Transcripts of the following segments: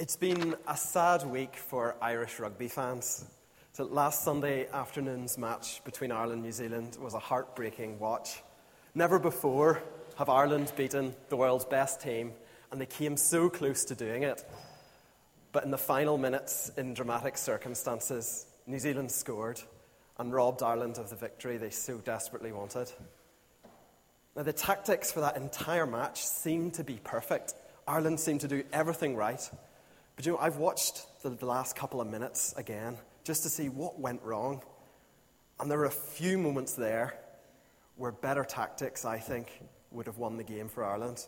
It's been a sad week for Irish rugby fans. So last Sunday afternoon's match between Ireland and New Zealand was a heartbreaking watch. Never before have Ireland beaten the world's best team, and they came so close to doing it. But in the final minutes, in dramatic circumstances, New Zealand scored and robbed Ireland of the victory they so desperately wanted. Now, the tactics for that entire match seemed to be perfect. Ireland seemed to do everything right. But you know, I've watched the, the last couple of minutes again just to see what went wrong. And there were a few moments there where better tactics, I think, would have won the game for Ireland.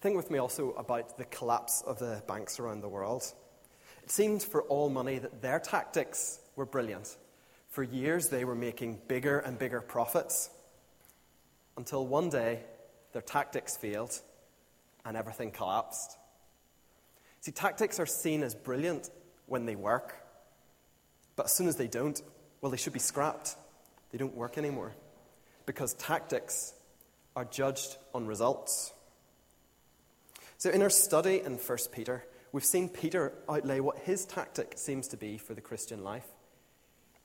Think with me also about the collapse of the banks around the world. It seemed for all money that their tactics were brilliant. For years, they were making bigger and bigger profits until one day their tactics failed and everything collapsed. See, tactics are seen as brilliant when they work, but as soon as they don't, well, they should be scrapped. They don't work anymore because tactics are judged on results. So, in our study in 1 Peter, we've seen Peter outlay what his tactic seems to be for the Christian life.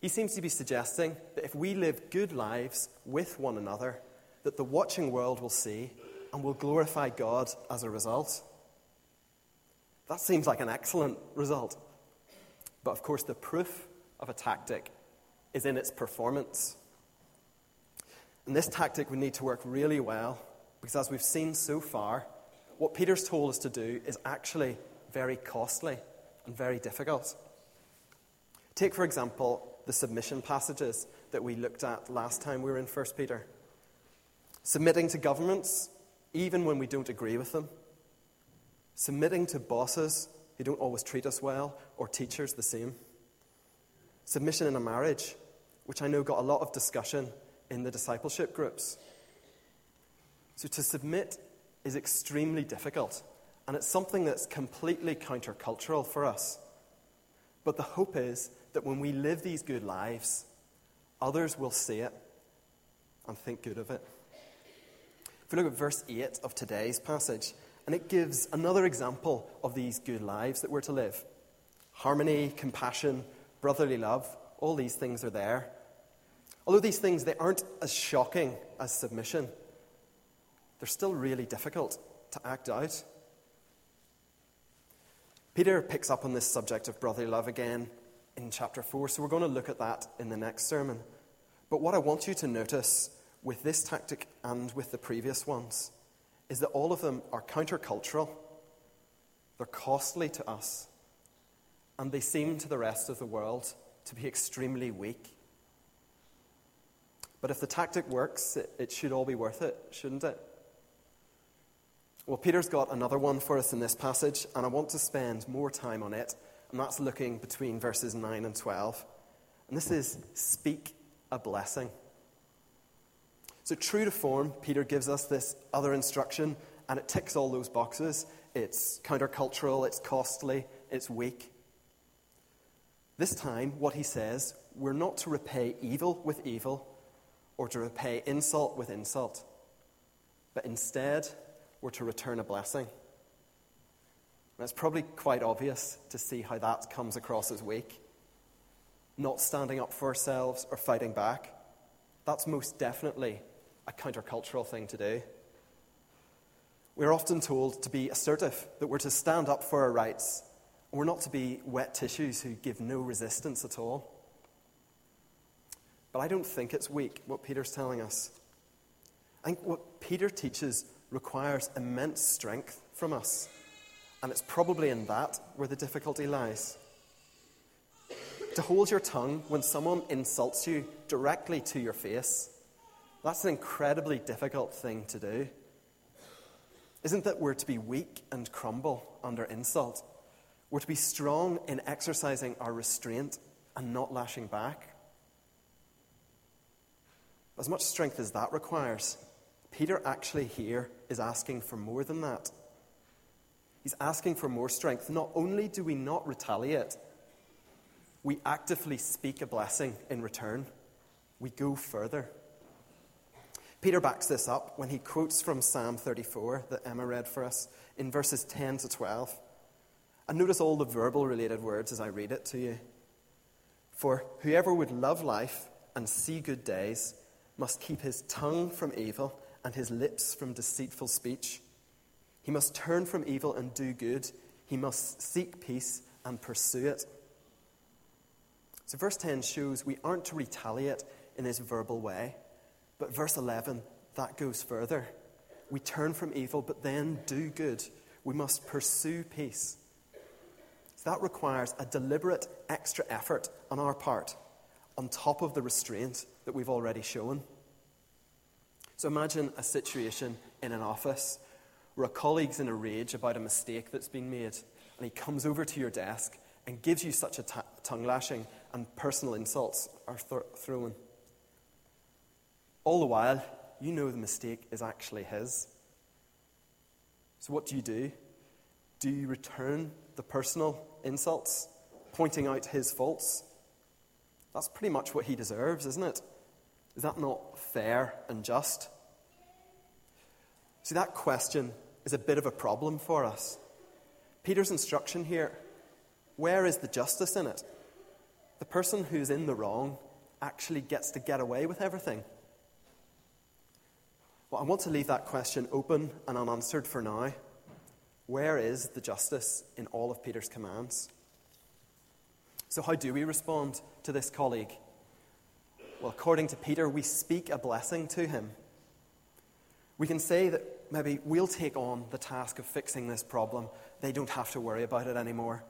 He seems to be suggesting that if we live good lives with one another, that the watching world will see and will glorify God as a result. That seems like an excellent result. But of course, the proof of a tactic is in its performance. And this tactic would need to work really well because, as we've seen so far, what Peter's told us to do is actually very costly and very difficult. Take, for example, the submission passages that we looked at last time we were in 1 Peter. Submitting to governments, even when we don't agree with them submitting to bosses who don't always treat us well, or teachers the same. Submission in a marriage, which I know got a lot of discussion in the discipleship groups. So to submit is extremely difficult, and it's something that's completely countercultural for us. But the hope is that when we live these good lives, others will see it and think good of it. If we look at verse 8 of today's passage, and it gives another example of these good lives that we're to live harmony, compassion, brotherly love, all these things are there. Although these things they aren't as shocking as submission, they're still really difficult to act out. Peter picks up on this subject of brotherly love again in chapter 4, so we're going to look at that in the next sermon. But what I want you to notice with this tactic and with the previous ones is that all of them are countercultural, they're costly to us, and they seem to the rest of the world to be extremely weak. But if the tactic works, it, it should all be worth it, shouldn't it? Well, Peter's got another one for us in this passage, and I want to spend more time on it, and that's looking between verses 9 and 12. And this is speak a blessing. So, true to form, Peter gives us this other instruction, and it ticks all those boxes. It's countercultural, it's costly, it's weak. This time, what he says, we're not to repay evil with evil or to repay insult with insult, but instead, we're to return a blessing. And it's probably quite obvious to see how that comes across as weak. Not standing up for ourselves or fighting back. That's most definitely a countercultural thing to do. We're often told to be assertive, that we're to stand up for our rights. And we're not to be wet tissues who give no resistance at all. But I don't think it's weak, what Peter's telling us. I think what Peter teaches requires immense strength from us. And it's probably in that where the difficulty lies. To hold your tongue when someone insults you directly to your face that's an incredibly difficult thing to do. Isn't that we're to be weak and crumble under insult? We're to be strong in exercising our restraint and not lashing back. As much strength as that requires, Peter actually here is asking for more than that. He's asking for more strength. Not only do we not retaliate, we actively speak a blessing in return. We go further. Peter backs this up when he quotes from Psalm 34 that Emma read for us in verses 10 to 12. And notice all the verbal related words as I read it to you. For whoever would love life and see good days must keep his tongue from evil and his lips from deceitful speech. He must turn from evil and do good. He must seek peace and pursue it. So, verse 10 shows we aren't to retaliate in this verbal way. But verse 11, that goes further. We turn from evil, but then do good. We must pursue peace. So that requires a deliberate extra effort on our part, on top of the restraint that we've already shown. So imagine a situation in an office where a colleague's in a rage about a mistake that's been made, and he comes over to your desk and gives you such a t- tongue lashing and personal insults are th- thrown. All the while, you know the mistake is actually his. So, what do you do? Do you return the personal insults, pointing out his faults? That's pretty much what he deserves, isn't it? Is that not fair and just? See, that question is a bit of a problem for us. Peter's instruction here where is the justice in it? The person who's in the wrong actually gets to get away with everything. Well, I want to leave that question open and unanswered for now. Where is the justice in all of Peter's commands? So, how do we respond to this colleague? Well, according to Peter, we speak a blessing to him. We can say that maybe we'll take on the task of fixing this problem. They don't have to worry about it anymore.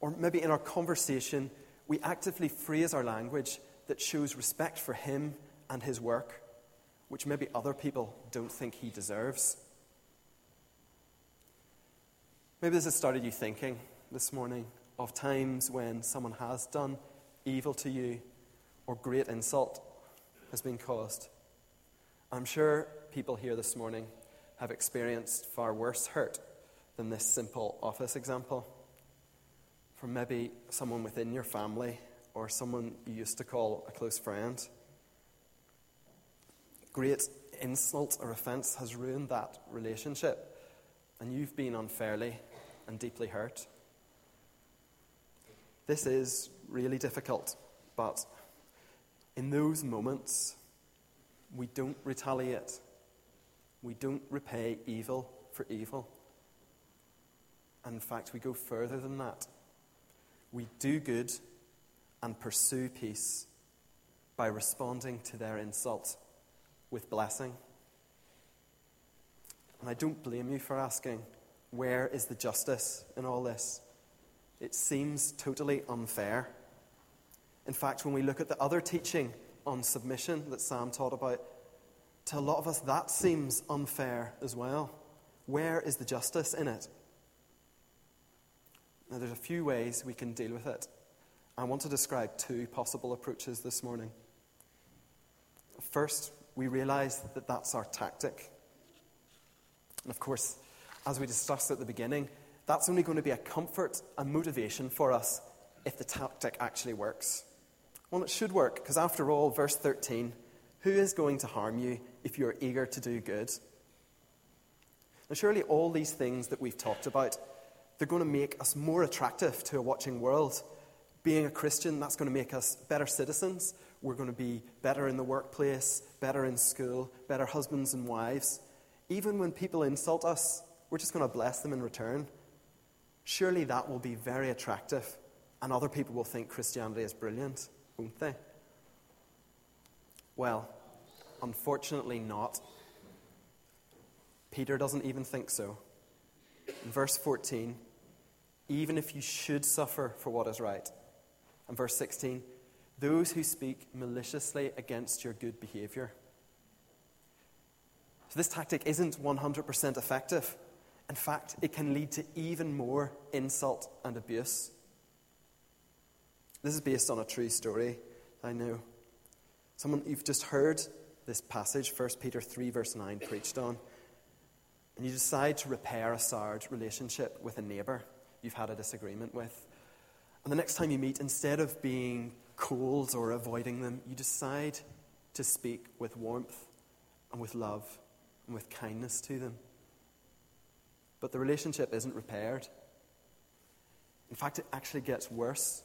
Or maybe in our conversation, we actively phrase our language that shows respect for him and his work which maybe other people don't think he deserves. Maybe this has started you thinking this morning of times when someone has done evil to you or great insult has been caused. I'm sure people here this morning have experienced far worse hurt than this simple office example. From maybe someone within your family or someone you used to call a close friend great insult or offense has ruined that relationship, and you've been unfairly and deeply hurt. This is really difficult, but in those moments, we don't retaliate. We don't repay evil for evil. And in fact, we go further than that. We do good and pursue peace by responding to their insult with blessing. And I don't blame you for asking, where is the justice in all this? It seems totally unfair. In fact, when we look at the other teaching on submission that Sam taught about, to a lot of us that seems unfair as well. Where is the justice in it? Now, there's a few ways we can deal with it. I want to describe two possible approaches this morning. First, we realize that that's our tactic. And of course, as we discussed at the beginning, that's only going to be a comfort and motivation for us if the tactic actually works. Well, it should work, because after all, verse 13 who is going to harm you if you're eager to do good? Now, surely all these things that we've talked about, they're going to make us more attractive to a watching world. Being a Christian, that's going to make us better citizens. We're going to be better in the workplace, better in school, better husbands and wives. Even when people insult us, we're just going to bless them in return. Surely that will be very attractive, and other people will think Christianity is brilliant, won't they? Well, unfortunately not. Peter doesn't even think so. In verse 14, even if you should suffer for what is right. And verse 16, those who speak maliciously against your good behavior. So, this tactic isn't 100% effective. In fact, it can lead to even more insult and abuse. This is based on a true story, I know. Someone you've just heard this passage, 1 Peter 3, verse 9, preached on, and you decide to repair a soured relationship with a neighbour you've had a disagreement with. And the next time you meet, instead of being cold or avoiding them, you decide to speak with warmth and with love and with kindness to them. But the relationship isn't repaired. In fact, it actually gets worse.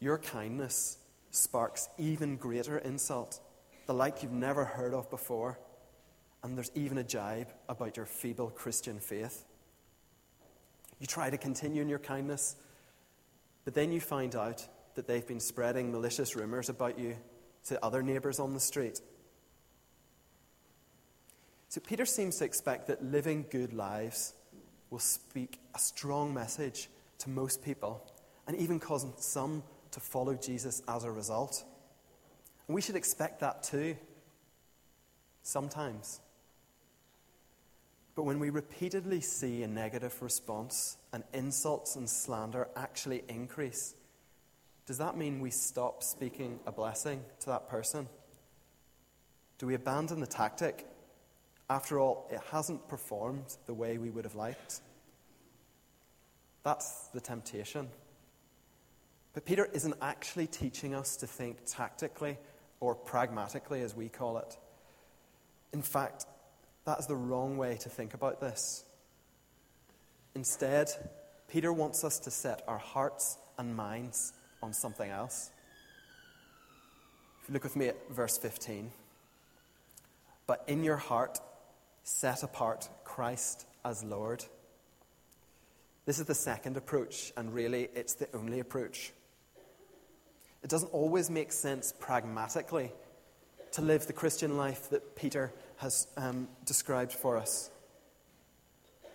Your kindness sparks even greater insult, the like you've never heard of before. And there's even a jibe about your feeble Christian faith. You try to continue in your kindness, but then you find out that they've been spreading malicious rumors about you to other neighbors on the street. So Peter seems to expect that living good lives will speak a strong message to most people and even cause some to follow Jesus as a result. And we should expect that too, sometimes. But when we repeatedly see a negative response and insults and slander actually increase, does that mean we stop speaking a blessing to that person? Do we abandon the tactic? After all, it hasn't performed the way we would have liked. That's the temptation. But Peter isn't actually teaching us to think tactically or pragmatically, as we call it. In fact, that is the wrong way to think about this. Instead, Peter wants us to set our hearts and minds on something else. If you look with me at verse 15. But in your heart, set apart Christ as Lord. This is the second approach, and really it's the only approach. It doesn't always make sense pragmatically to live the Christian life that Peter has um, described for us.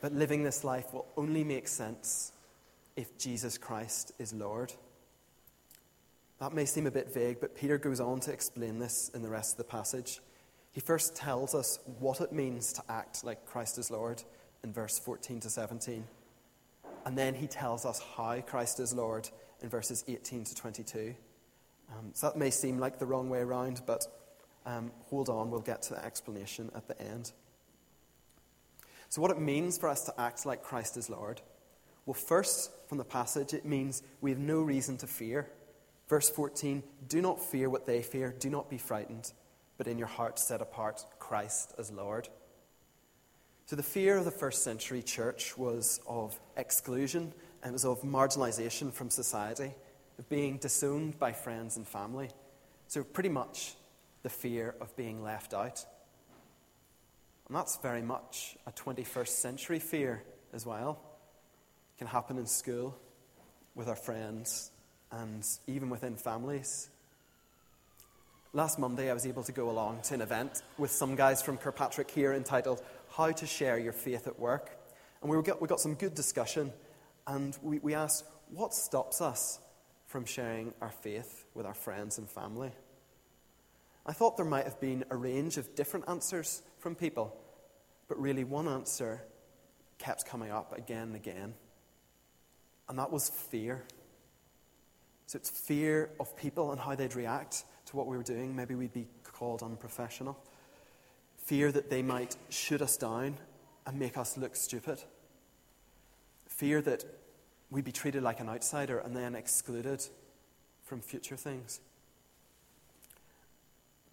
But living this life will only make sense if Jesus Christ is Lord. That may seem a bit vague, but Peter goes on to explain this in the rest of the passage. He first tells us what it means to act like Christ is Lord in verse 14 to 17. And then he tells us how Christ is Lord in verses 18 to 22. Um, so that may seem like the wrong way around, but um, hold on, we'll get to the explanation at the end. So, what it means for us to act like Christ is Lord? Well, first, from the passage, it means we have no reason to fear. Verse 14 Do not fear what they fear, do not be frightened, but in your heart set apart Christ as Lord. So, the fear of the first century church was of exclusion and was of marginalization from society, of being disowned by friends and family. So, pretty much the fear of being left out. And that's very much a 21st century fear as well. It can happen in school, with our friends, and even within families. Last Monday, I was able to go along to an event with some guys from Kirkpatrick here entitled How to Share Your Faith at Work. And we, got, we got some good discussion, and we, we asked, What stops us from sharing our faith with our friends and family? I thought there might have been a range of different answers from people, but really one answer kept coming up again and again, and that was fear. So it's fear of people and how they'd react to what we were doing. Maybe we'd be called unprofessional. Fear that they might shoot us down and make us look stupid. Fear that we'd be treated like an outsider and then excluded from future things.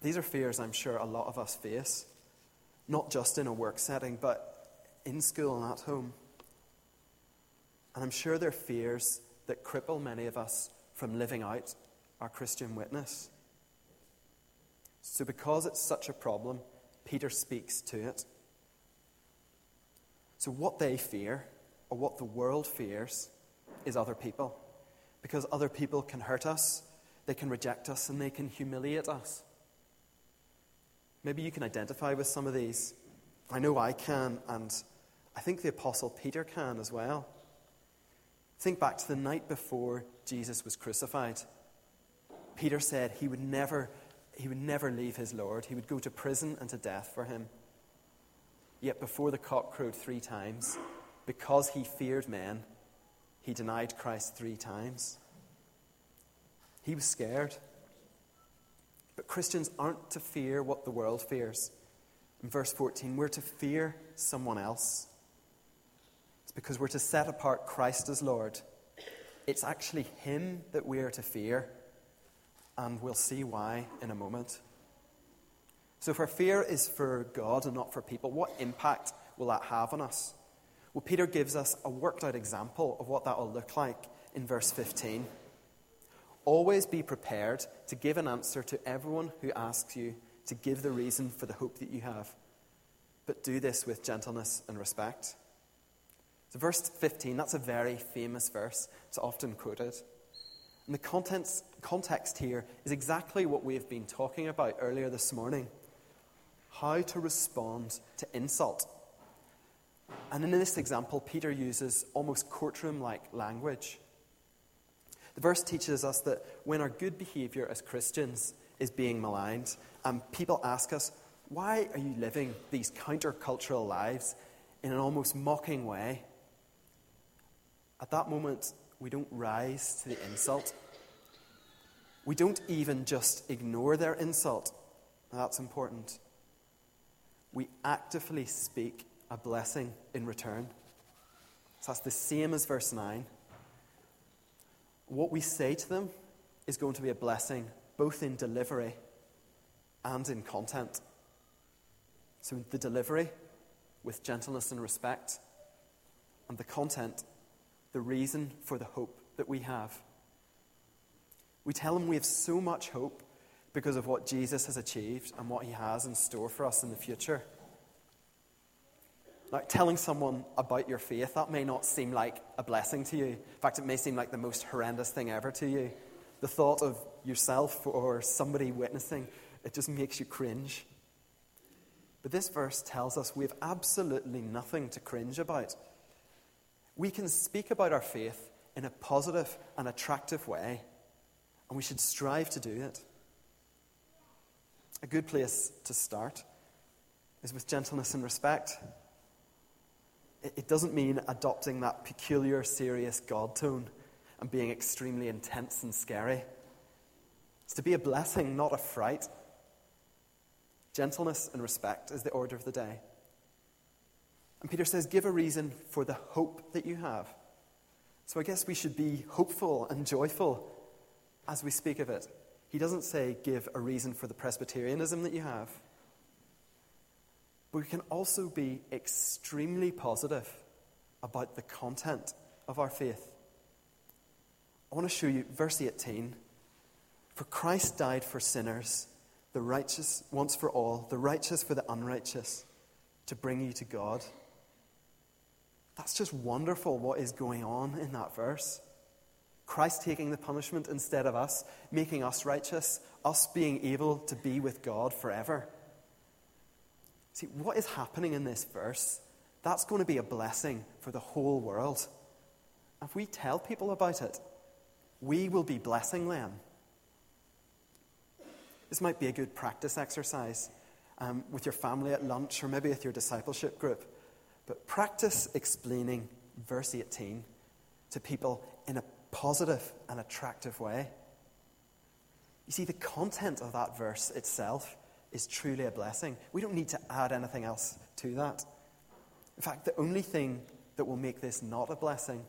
These are fears I'm sure a lot of us face, not just in a work setting, but in school and at home. And I'm sure they're fears that cripple many of us from living out our Christian witness. So, because it's such a problem, Peter speaks to it. So, what they fear, or what the world fears, is other people. Because other people can hurt us, they can reject us, and they can humiliate us. Maybe you can identify with some of these. I know I can, and I think the Apostle Peter can as well. Think back to the night before Jesus was crucified. Peter said he would never, he would never leave his Lord. He would go to prison and to death for him. Yet before the cock crowed three times, because he feared men, he denied Christ three times. He was scared. But Christians aren't to fear what the world fears. In verse 14, we're to fear someone else. It's because we're to set apart Christ as Lord. It's actually Him that we are to fear, and we'll see why in a moment. So, if our fear is for God and not for people, what impact will that have on us? Well, Peter gives us a worked out example of what that will look like in verse 15. Always be prepared to give an answer to everyone who asks you to give the reason for the hope that you have. But do this with gentleness and respect. Verse 15, that's a very famous verse. It's often quoted. And the contents, context here is exactly what we have been talking about earlier this morning how to respond to insult. And in this example, Peter uses almost courtroom like language. The verse teaches us that when our good behavior as Christians is being maligned, and people ask us, Why are you living these countercultural lives in an almost mocking way? At that moment, we don't rise to the insult. We don't even just ignore their insult. That's important. We actively speak a blessing in return. So that's the same as verse 9. What we say to them is going to be a blessing both in delivery and in content. So, the delivery with gentleness and respect, and the content, the reason for the hope that we have. We tell them we have so much hope because of what Jesus has achieved and what he has in store for us in the future. Like telling someone about your faith, that may not seem like a blessing to you. In fact, it may seem like the most horrendous thing ever to you. The thought of yourself or somebody witnessing, it just makes you cringe. But this verse tells us we have absolutely nothing to cringe about. We can speak about our faith in a positive and attractive way, and we should strive to do it. A good place to start is with gentleness and respect it doesn't mean adopting that peculiar, serious God tone and being extremely intense and scary. It's to be a blessing, not a fright. Gentleness and respect is the order of the day. And Peter says, give a reason for the hope that you have. So I guess we should be hopeful and joyful as we speak of it. He doesn't say, give a reason for the Presbyterianism that you have. But we can also be extremely positive about the content of our faith. I want to show you verse 18. For Christ died for sinners, the righteous once for all, the righteous for the unrighteous, to bring you to God. That's just wonderful what is going on in that verse. Christ taking the punishment instead of us, making us righteous, us being able to be with God forever. See, what is happening in this verse, that's going to be a blessing for the whole world. If we tell people about it, we will be blessing them. This might be a good practice exercise um, with your family at lunch or maybe with your discipleship group. But practice explaining verse 18 to people in a positive and attractive way. You see, the content of that verse itself is truly a blessing. We don't need to add anything else to that. In fact, the only thing that will make this not a blessing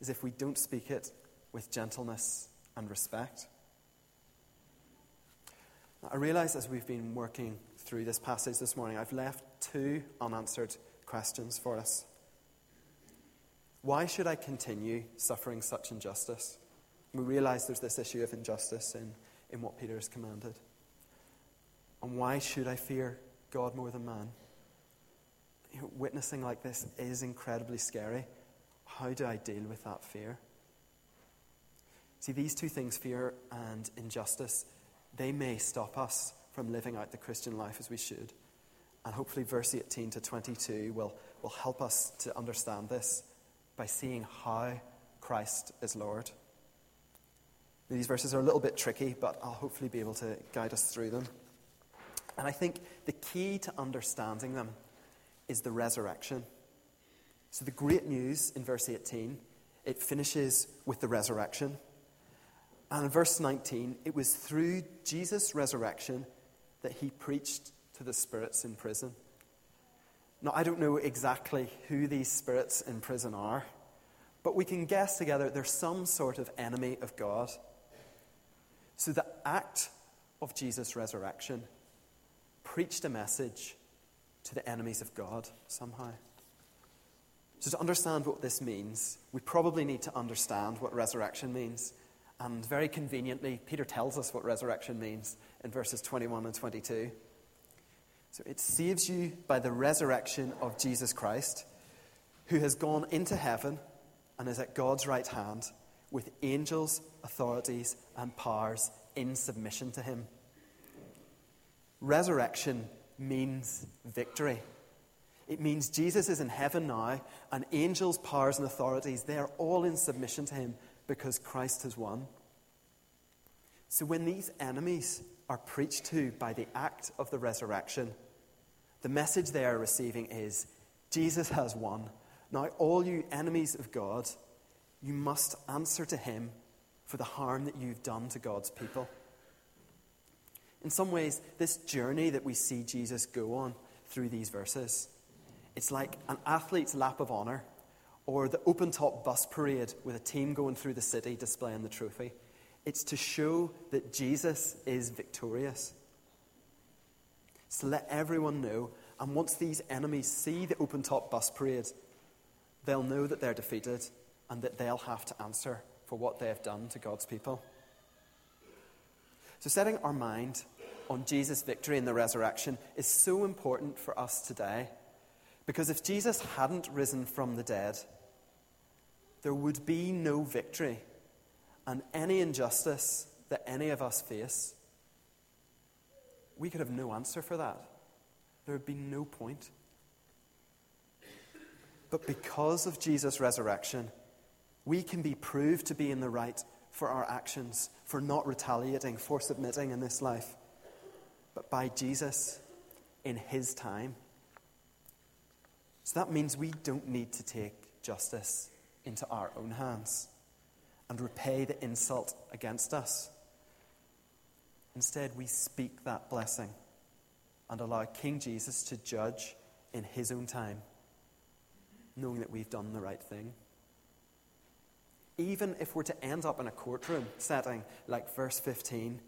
is if we don't speak it with gentleness and respect. Now, I realize as we've been working through this passage this morning, I've left two unanswered questions for us. Why should I continue suffering such injustice? We realize there's this issue of injustice in, in what Peter has commanded. And why should I fear God more than man? You know, witnessing like this is incredibly scary. How do I deal with that fear? See, these two things, fear and injustice, they may stop us from living out the Christian life as we should. And hopefully, verse 18 to 22 will, will help us to understand this by seeing how Christ is Lord. These verses are a little bit tricky, but I'll hopefully be able to guide us through them. And I think the key to understanding them is the resurrection. So, the great news in verse 18, it finishes with the resurrection. And in verse 19, it was through Jesus' resurrection that he preached to the spirits in prison. Now, I don't know exactly who these spirits in prison are, but we can guess together they're some sort of enemy of God. So, the act of Jesus' resurrection preached a message to the enemies of God somehow. So, to understand what this means, we probably need to understand what resurrection means. And very conveniently, Peter tells us what resurrection means in verses 21 and 22. So, it saves you by the resurrection of Jesus Christ, who has gone into heaven and is at God's right hand, with angels, authorities, and powers in submission to him. Resurrection means victory. It means Jesus is in heaven now, and angels, powers, and authorities, they are all in submission to him because Christ has won. So when these enemies are preached to by the act of the resurrection, the message they are receiving is Jesus has won. Now, all you enemies of God, you must answer to him for the harm that you've done to God's people. In some ways, this journey that we see Jesus go on through these verses it's like an athlete's lap of honour or the open top bus parade with a team going through the city displaying the trophy. It's to show that Jesus is victorious. So let everyone know. And once these enemies see the open top bus parade, they'll know that they're defeated and that they'll have to answer for what they have done to God's people. So, setting our mind on Jesus' victory in the resurrection is so important for us today because if Jesus hadn't risen from the dead, there would be no victory, and any injustice that any of us face, we could have no answer for that. There would be no point. But because of Jesus' resurrection, we can be proved to be in the right for our actions, for not retaliating, for submitting in this life, but by Jesus in his time. So that means we don't need to take justice into our own hands and repay the insult against us. Instead, we speak that blessing and allow King Jesus to judge in his own time, knowing that we've done the right thing. Even if we're to end up in a courtroom setting like verse 15,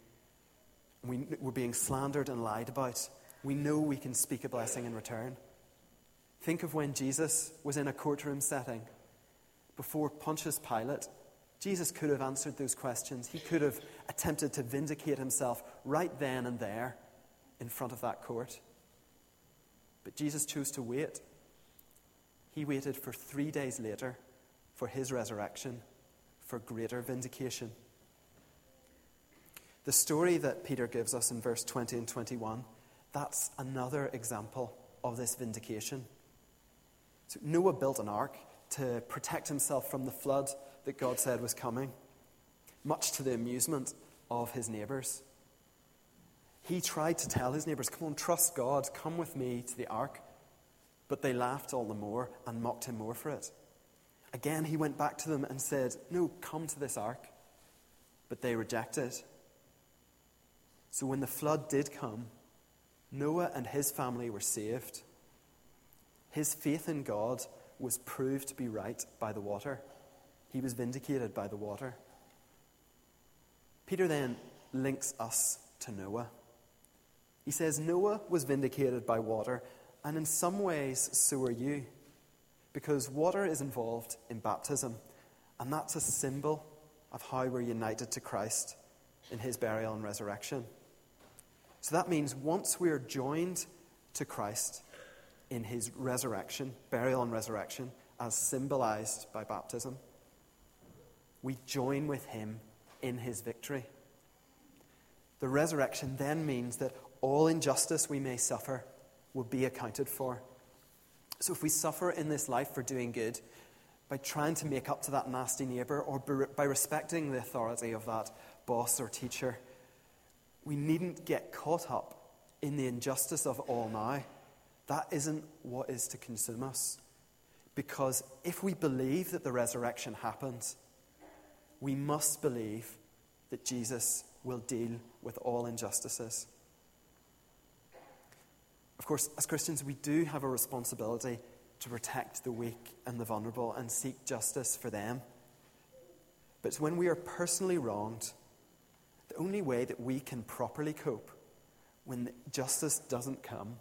we, we're being slandered and lied about, we know we can speak a blessing in return. Think of when Jesus was in a courtroom setting before Pontius Pilate. Jesus could have answered those questions. He could have attempted to vindicate himself right then and there in front of that court. But Jesus chose to wait. He waited for three days later for his resurrection, for greater vindication. The story that Peter gives us in verse 20 and 21, that's another example of this vindication. So Noah built an ark to protect himself from the flood that God said was coming, much to the amusement of his neighbors. He tried to tell his neighbors, Come on, trust God, come with me to the ark. But they laughed all the more and mocked him more for it. Again, he went back to them and said, No, come to this ark. But they rejected. So when the flood did come, Noah and his family were saved his faith in God was proved to be right by the water. He was vindicated by the water. Peter then links us to Noah. He says, Noah was vindicated by water, and in some ways, so are you. Because water is involved in baptism, and that's a symbol of how we're united to Christ in his burial and resurrection. So that means once we are joined to Christ, in his resurrection, burial and resurrection, as symbolized by baptism. We join with him in his victory. The resurrection then means that all injustice we may suffer will be accounted for. So if we suffer in this life for doing good, by trying to make up to that nasty neighbour, or by respecting the authority of that boss or teacher, we needn't get caught up in the injustice of all now that isn't what is to consume us. Because if we believe that the resurrection happens, we must believe that Jesus will deal with all injustices. Of course, as Christians, we do have a responsibility to protect the weak and the vulnerable and seek justice for them. But when we are personally wronged, the only way that we can properly cope when justice doesn't come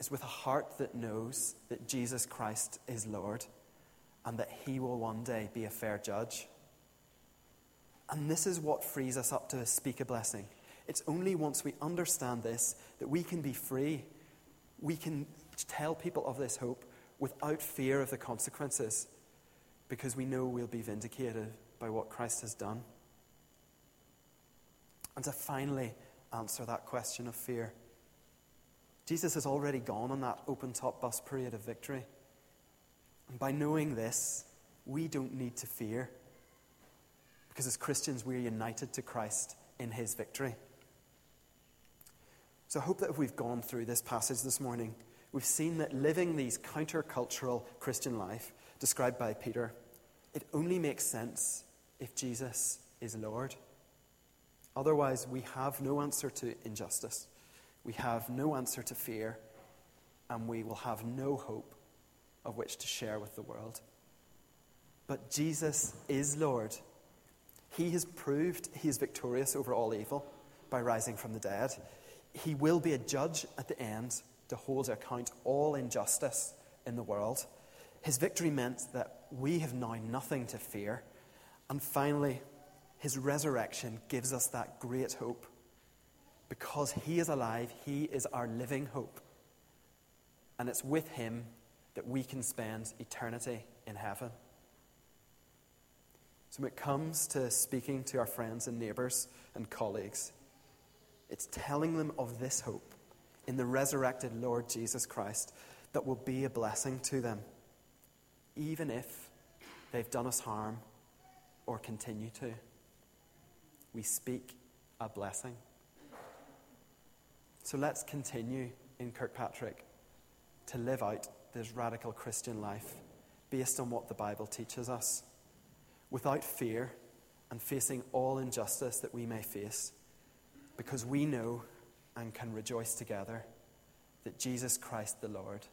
is with a heart that knows that Jesus Christ is Lord and that he will one day be a fair judge. And this is what frees us up to speak a blessing. It's only once we understand this that we can be free. We can tell people of this hope without fear of the consequences because we know we'll be vindicated by what Christ has done. And to finally answer that question of fear, Jesus has already gone on that open top bus parade of victory. And by knowing this, we don't need to fear. Because as Christians, we're united to Christ in his victory. So I hope that if we've gone through this passage this morning, we've seen that living these countercultural Christian life described by Peter, it only makes sense if Jesus is Lord. Otherwise, we have no answer to injustice, we have no answer to fear, and we will have no hope of which to share with the world. But Jesus is Lord. He has proved he is victorious over all evil by rising from the dead. He will be a judge at the end to hold account all injustice in the world. His victory meant that we have now nothing to fear. And finally, his resurrection gives us that great hope. Because he is alive, he is our living hope. And it's with him that we can spend eternity in heaven. So when it comes to speaking to our friends and neighbours and colleagues, it's telling them of this hope in the resurrected Lord Jesus Christ that will be a blessing to them, even if they've done us harm or continue to. We speak a blessing. So let's continue in Kirkpatrick to live out this radical Christian life based on what the Bible teaches us, without fear and facing all injustice that we may face because we know and can rejoice together that Jesus Christ the Lord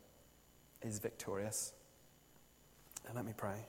is victorious. And let me pray.